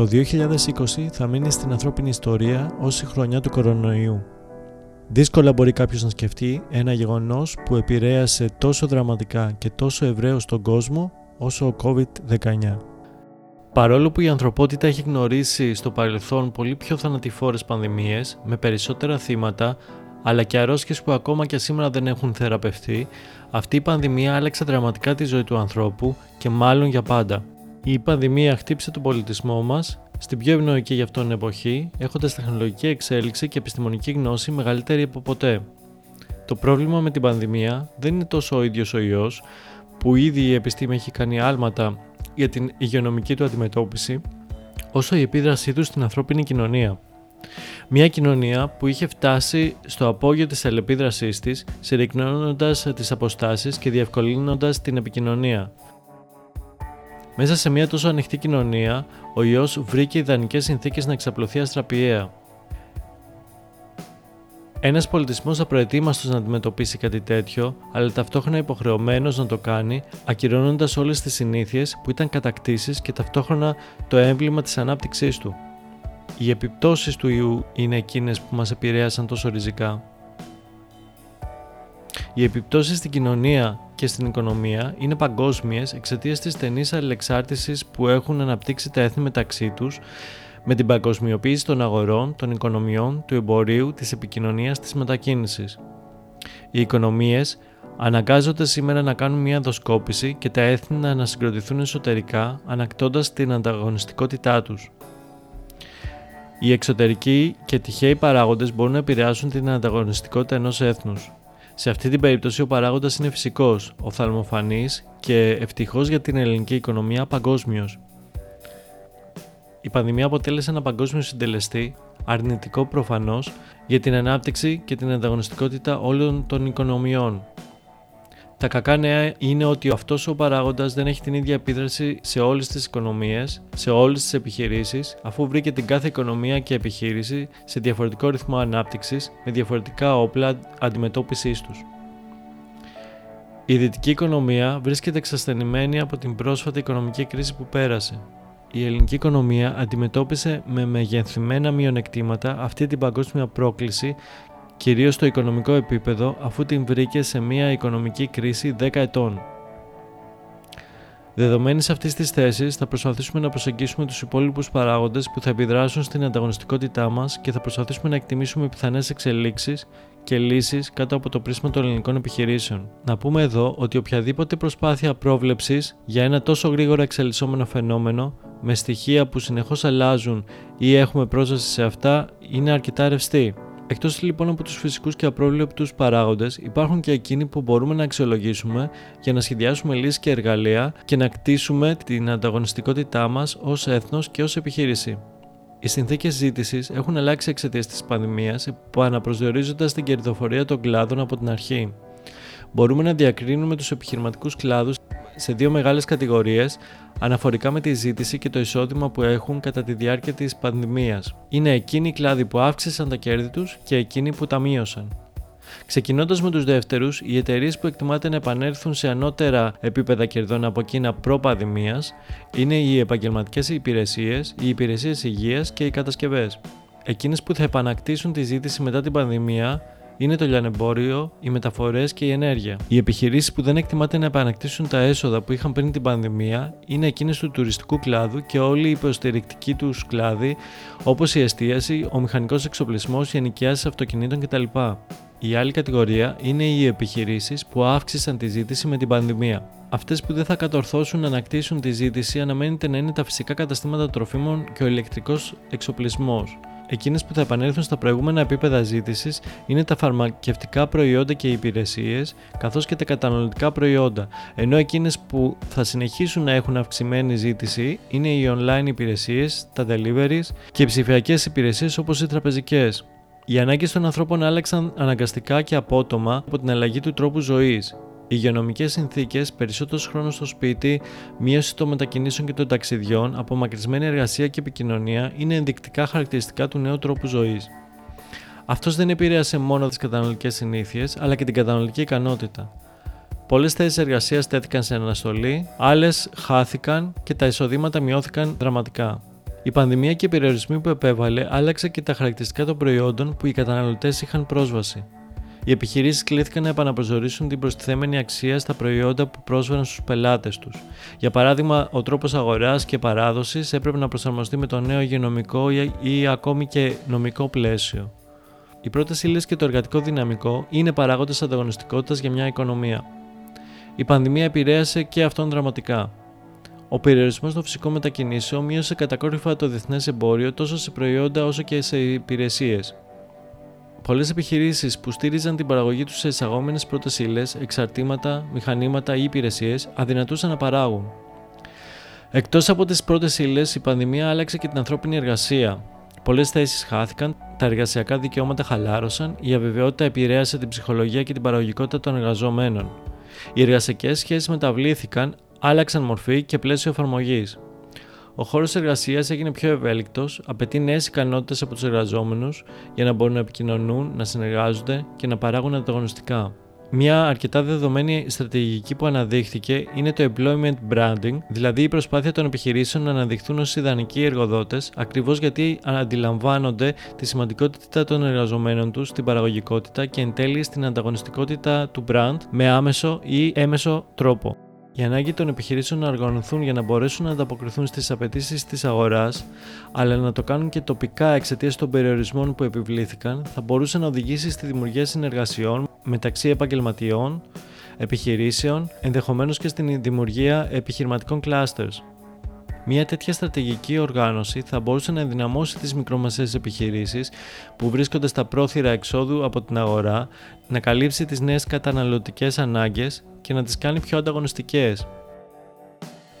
Το 2020 θα μείνει στην ανθρώπινη ιστορία ως η χρονιά του κορονοϊού. Δύσκολα μπορεί κάποιος να σκεφτεί ένα γεγονός που επηρέασε τόσο δραματικά και τόσο ευρέως τον κόσμο όσο ο COVID-19. Παρόλο που η ανθρωπότητα έχει γνωρίσει στο παρελθόν πολύ πιο θανατηφόρες πανδημίες με περισσότερα θύματα αλλά και αρρώστιες που ακόμα και σήμερα δεν έχουν θεραπευτεί, αυτή η πανδημία άλλαξε δραματικά τη ζωή του ανθρώπου και μάλλον για πάντα. Η πανδημία χτύπησε τον πολιτισμό μας στην πιο ευνοϊκή για αυτόν εποχή, έχοντας τεχνολογική εξέλιξη και επιστημονική γνώση μεγαλύτερη από ποτέ. Το πρόβλημα με την πανδημία δεν είναι τόσο ο ίδιος ο ιός, που ήδη η επιστήμη έχει κάνει άλματα για την υγειονομική του αντιμετώπιση, όσο η επίδρασή του στην ανθρώπινη κοινωνία. Μια κοινωνία που είχε φτάσει στο απόγειο της αλληλεπίδρασής της, συρρυκνώνοντας τις αποστάσεις και διευκολύνοντας την επικοινωνία. Μέσα σε μια τόσο ανοιχτή κοινωνία, ο ιός βρήκε ιδανικές συνθήκες να εξαπλωθεί αστραπιαία. Ένας πολιτισμός απροετοίμαστος να αντιμετωπίσει κάτι τέτοιο, αλλά ταυτόχρονα υποχρεωμένος να το κάνει, ακυρώνοντας όλες τις συνήθειες που ήταν κατακτήσεις και ταυτόχρονα το έμβλημα της ανάπτυξής του. Οι επιπτώσεις του ιού είναι εκείνες που μας επηρέασαν τόσο ριζικά. Οι επιπτώσεις στην κοινωνία και στην οικονομία είναι παγκόσμιες εξαιτίας της στενής αλληλεξάρτησης που έχουν αναπτύξει τα έθνη μεταξύ τους με την παγκοσμιοποίηση των αγορών, των οικονομιών, του εμπορίου, της επικοινωνίας, της μετακίνησης. Οι οικονομίες αναγκάζονται σήμερα να κάνουν μια δοσκόπηση και τα έθνη να ανασυγκροτηθούν εσωτερικά, ανακτώντας την ανταγωνιστικότητά τους. Οι εξωτερικοί και τυχαίοι παράγοντες μπορούν να επηρεάσουν την ανταγωνιστικότητα ενός έθνους. Σε αυτή την περίπτωση ο παράγοντας είναι φυσικός, οφθαλμοφανής και ευτυχώς για την ελληνική οικονομία παγκόσμιος. Η πανδημία αποτέλεσε ένα παγκόσμιο συντελεστή, αρνητικό προφανώς, για την ανάπτυξη και την ανταγωνιστικότητα όλων των οικονομιών, τα κακά νέα είναι ότι αυτός ο παράγοντας δεν έχει την ίδια επίδραση σε όλες τις οικονομίες, σε όλες τις επιχειρήσεις, αφού βρήκε την κάθε οικονομία και επιχείρηση σε διαφορετικό ρυθμό ανάπτυξης με διαφορετικά όπλα αντιμετώπισης τους. Η δυτική οικονομία βρίσκεται εξασθενημένη από την πρόσφατη οικονομική κρίση που πέρασε. Η ελληνική οικονομία αντιμετώπισε με μεγεθυμένα μειονεκτήματα αυτή την παγκόσμια πρόκληση κυρίως στο οικονομικό επίπεδο αφού την βρήκε σε μια οικονομική κρίση 10 ετών. Δεδομένης αυτής της θέσης, θα προσπαθήσουμε να προσεγγίσουμε τους υπόλοιπους παράγοντες που θα επιδράσουν στην ανταγωνιστικότητά μας και θα προσπαθήσουμε να εκτιμήσουμε πιθανές εξελίξεις και λύσεις κάτω από το πρίσμα των ελληνικών επιχειρήσεων. Να πούμε εδώ ότι οποιαδήποτε προσπάθεια πρόβλεψης για ένα τόσο γρήγορα εξελισσόμενο φαινόμενο με στοιχεία που συνεχώς αλλάζουν ή έχουμε πρόσβαση σε αυτά είναι αρκετά ρευστή. Εκτός λοιπόν από τους φυσικούς και απρόβλεπτους παράγοντες, υπάρχουν και εκείνοι που μπορούμε να αξιολογήσουμε για να σχεδιάσουμε λύσεις και εργαλεία και να κτίσουμε την ανταγωνιστικότητά μας ως έθνος και ως επιχείρηση. Οι συνθήκες ζήτησης έχουν αλλάξει εξαιτίας της πανδημίας, επαναπροσδιορίζοντας την κερδοφορία των κλάδων από την αρχή. Μπορούμε να διακρίνουμε τους επιχειρηματικούς κλάδους σε δύο μεγάλες κατηγορίες αναφορικά με τη ζήτηση και το εισόδημα που έχουν κατά τη διάρκεια της πανδημίας. Είναι εκείνοι οι κλάδοι που αύξησαν τα κέρδη τους και εκείνοι που τα μείωσαν. Ξεκινώντας με τους δεύτερους, οι εταιρείες που εκτιμάται να επανέλθουν σε ανώτερα επίπεδα κερδών από εκείνα προ-πανδημία είναι οι επαγγελματικές υπηρεσίες, οι υπηρεσίες υγείας και οι κατασκευές. Εκείνες που θα επανακτήσουν τη ζήτηση μετά την πανδημία είναι το λιανεμπόριο, οι μεταφορές και η ενέργεια. Οι επιχειρήσεις που δεν εκτιμάται να επανακτήσουν τα έσοδα που είχαν πριν την πανδημία είναι εκείνες του τουριστικού κλάδου και όλοι οι υποστηρικτικοί τους κλάδοι, όπως η εστίαση, ο μηχανικός εξοπλισμός, οι ενοικιάσεις αυτοκινήτων κτλ. Η άλλη κατηγορία είναι οι επιχειρήσεις που αύξησαν τη ζήτηση με την πανδημία. Αυτές που δεν θα κατορθώσουν να ανακτήσουν τη ζήτηση αναμένεται να είναι τα φυσικά καταστήματα τροφίμων και ο ηλεκτρικός εξοπλισμός. Εκείνες που θα επανέλθουν στα προηγούμενα επίπεδα ζήτησης είναι τα φαρμακευτικά προϊόντα και υπηρεσίες, καθώς και τα καταναλωτικά προϊόντα, ενώ εκείνες που θα συνεχίσουν να έχουν αυξημένη ζήτηση είναι οι online υπηρεσίες, τα deliveries και οι ψηφιακές υπηρεσίες όπως οι τραπεζικές. Οι ανάγκες των ανθρώπων άλλαξαν αναγκαστικά και απότομα από την αλλαγή του τρόπου ζωής. Οι υγειονομικές συνθήκες, περισσότερος χρόνος στο σπίτι, μείωση των μετακινήσεων και των ταξιδιών, απομακρυσμένη εργασία και επικοινωνία είναι ενδεικτικά χαρακτηριστικά του νέου τρόπου ζωής. Αυτός δεν επηρέασε μόνο τις καταναλωτικές συνήθειες, αλλά και την καταναλωτική ικανότητα. Πολλές θέσεις εργασίας τέθηκαν σε αναστολή, άλλες χάθηκαν και τα εισοδήματα μειώθηκαν δραματικά. Η πανδημία και οι περιορισμοί που επέβαλε άλλαξε και τα χαρακτηριστικά των προϊόντων που οι καταναλωτές είχαν πρόσβαση. Οι επιχειρήσεις κλήθηκαν να επαναπροσδιορίσουν την προστιθέμενη αξία στα προϊόντα που πρόσφεραν στους πελάτες τους. Για παράδειγμα, ο τρόπος αγοράς και παράδοσης έπρεπε να προσαρμοστεί με το νέο υγειονομικό ή ακόμη και νομικό πλαίσιο. Οι πρώτε ύλε και το εργατικό δυναμικό είναι παράγοντες ανταγωνιστικότητας για μια οικονομία. Η πανδημία επηρέασε και αυτόν δραματικά. Ο περιορισμός των φυσικών μετακινήσεων μείωσε κατακόρυφα το διεθνές εμπόριο τόσο σε προϊόντα όσο και σε υπηρεσίες. Πολλές επιχειρήσεις που στήριζαν την παραγωγή τους σε εισαγόμενες πρώτες ύλες, εξαρτήματα, μηχανήματα ή υπηρεσίες αδυνατούσαν να παράγουν. Εκτός από τις πρώτες ύλες, η πανδημία άλλαξε και την ανθρώπινη εργασία. Πολλές θέσεις χάθηκαν, τα εργασιακά δικαιώματα χαλάρωσαν, η αβεβαιότητα επηρέασε την ψυχολογία και την παραγωγικότητα των εργαζομένων. Οι εργασιακές σχέσεις μεταβλήθηκαν, άλλαξαν μορφή και πλαίσιο εφαρμογής. Ο χώρος εργασίας έγινε πιο ευέλικτος, απαιτεί νέες ικανότητες από τους εργαζόμενους για να μπορούν να επικοινωνούν, να συνεργάζονται και να παράγουν ανταγωνιστικά. Μια αρκετά δεδομένη στρατηγική που αναδείχθηκε είναι το employment branding, δηλαδή η προσπάθεια των επιχειρήσεων να αναδειχθούν ως ιδανικοί εργοδότες, ακριβώς γιατί αντιλαμβάνονται τη σημαντικότητα των εργαζομένων τους στην παραγωγικότητα και εν τέλει στην ανταγωνιστικότητα του brand με άμεσο ή έμεσο τρόπο. Η ανάγκη των επιχειρήσεων να οργανωθούν για να μπορέσουν να ανταποκριθούν στις απαιτήσεις της αγοράς, αλλά να το κάνουν και τοπικά εξαιτίας των περιορισμών που επιβλήθηκαν, θα μπορούσε να οδηγήσει στη δημιουργία συνεργασιών μεταξύ επαγγελματιών, επιχειρήσεων, ενδεχομένως και στην δημιουργία επιχειρηματικών clusters. Μια τέτοια στρατηγική οργάνωση θα μπορούσε να ενδυναμώσει τις μικρομεσαίες επιχειρήσεις που βρίσκονται στα πρόθυρα εξόδου από την αγορά, να καλύψει τις νέες καταναλωτικές ανάγκες και να τις κάνει πιο ανταγωνιστικές.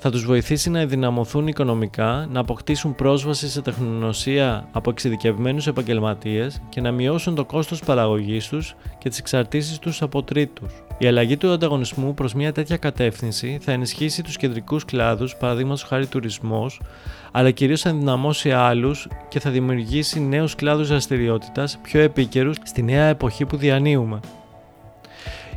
Θα τους βοηθήσει να ενδυναμωθούν οικονομικά, να αποκτήσουν πρόσβαση σε τεχνογνωσία από εξειδικευμένους επαγγελματίες και να μειώσουν το κόστος παραγωγής τους και τις εξαρτήσεις τους από τρίτους. Η αλλαγή του ανταγωνισμού προς μια τέτοια κατεύθυνση θα ενισχύσει τους κεντρικούς κλάδους, παραδείγματος χάρη τουρισμός, αλλά κυρίως θα ενδυναμώσει άλλους και θα δημιουργήσει νέους κλάδους δραστηριότητας πιο επίκαιρους στη νέα εποχή που διανύουμε.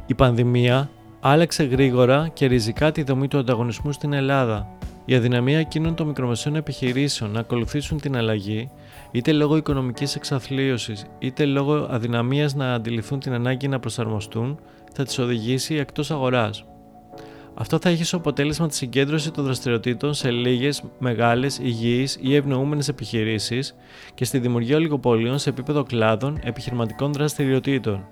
Η πανδημία άλλαξε γρήγορα και ριζικά τη δομή του ανταγωνισμού στην Ελλάδα. Η αδυναμία εκείνων των μικρομεσαίων επιχειρήσεων να ακολουθήσουν την αλλαγή, είτε λόγω οικονομικής εξαθλίωσης, είτε λόγω αδυναμίας να αντιληφθούν την ανάγκη να προσαρμοστούν, θα τις οδηγήσει εκτός αγοράς. Αυτό θα έχει ως αποτέλεσμα τη συγκέντρωση των δραστηριοτήτων σε λίγες, μεγάλες, υγιείς ή ευνοούμενες επιχειρήσεις και στη δημιουργία ολιγοπολίων σε επίπεδο κλάδων επιχειρηματικών δραστηριοτήτων.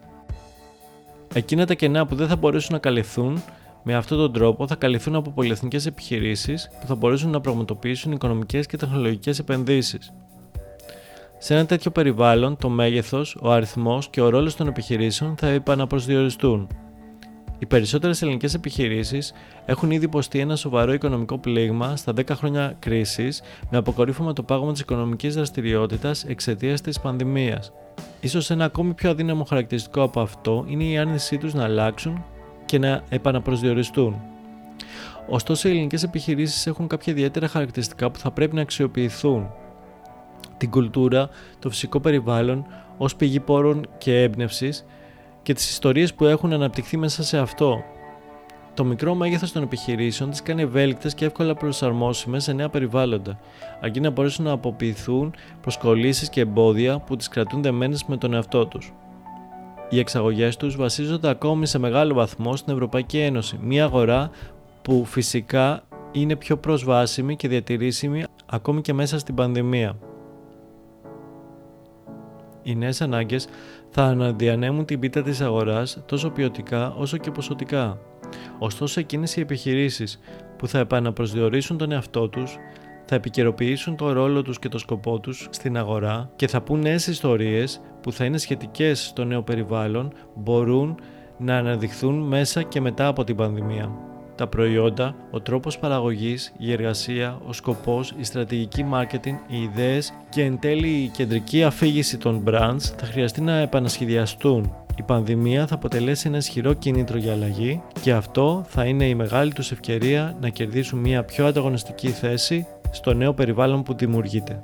Εκείνα τα κενά που δεν θα μπορέσουν να καλυφθούν με αυτόν τον τρόπο θα καλυφθούν από πολυεθνικές επιχειρήσεις που θα μπορέσουν να πραγματοποιήσουν οικονομικές και τεχνολογικές επενδύσεις. Σε ένα τέτοιο περιβάλλον, το μέγεθος, ο αριθμός και ο ρόλος των επιχειρήσεων θα επαναπροσδιοριστούν. Οι περισσότερες ελληνικές επιχειρήσεις έχουν ήδη υποστεί ένα σοβαρό οικονομικό πλήγμα στα 10 χρόνια κρίσης με αποκορύφωμα το πάγωμα της οικονομικής δραστηριότητας εξαιτίας της πανδημίας. Ίσως ένα ακόμη πιο αδύναμο χαρακτηριστικό από αυτό είναι η άρνησή τους να αλλάξουν και να επαναπροσδιοριστούν. Ωστόσο, οι ελληνικές επιχειρήσεις έχουν κάποια ιδιαίτερα χαρακτηριστικά που θα πρέπει να αξιοποιηθούν. Την κουλτούρα, το φυσικό περιβάλλον ως πηγή πόρων και έμπνευσης και τις ιστορίες που έχουν αναπτυχθεί μέσα σε αυτό, το μικρό μέγεθος των επιχειρήσεων τις κάνει ευέλικτες και εύκολα προσαρμόσιμες σε νέα περιβάλλοντα, αρκεί να μπορέσουν να αποποιηθούν προσκολήσει και εμπόδια που τις κρατούν δεμένες με τον εαυτό τους. Οι εξαγωγές τους βασίζονται ακόμη σε μεγάλο βαθμό στην Ευρωπαϊκή Ένωση, μια αγορά που φυσικά είναι πιο προσβάσιμη και διατηρήσιμη ακόμη και μέσα στην πανδημία. Οι νέες ανάγκες θα αναδιανέμουν την πίτα της αγοράς τόσο ποιοτικά όσο και ποσοτικά. Ωστόσο, εκείνες οι επιχειρήσεις που θα επαναπροσδιορίσουν τον εαυτό τους, θα επικαιροποιήσουν το ρόλο τους και το σκοπό τους στην αγορά και θα πούν νέες ιστορίες που θα είναι σχετικές στο νέο περιβάλλον, μπορούν να αναδειχθούν μέσα και μετά από την πανδημία. Τα προϊόντα, ο τρόπος παραγωγής, η εργασία, ο σκοπός, η στρατηγική marketing, οι ιδέες και εν τέλει η κεντρική αφήγηση των brands θα χρειαστεί να επανασχεδιαστούν η πανδημία θα αποτελέσει ένα ισχυρό κίνητρο για αλλαγή και αυτό θα είναι η μεγάλη τους ευκαιρία να κερδίσουν μια πιο ανταγωνιστική θέση στο νέο περιβάλλον που δημιουργείται.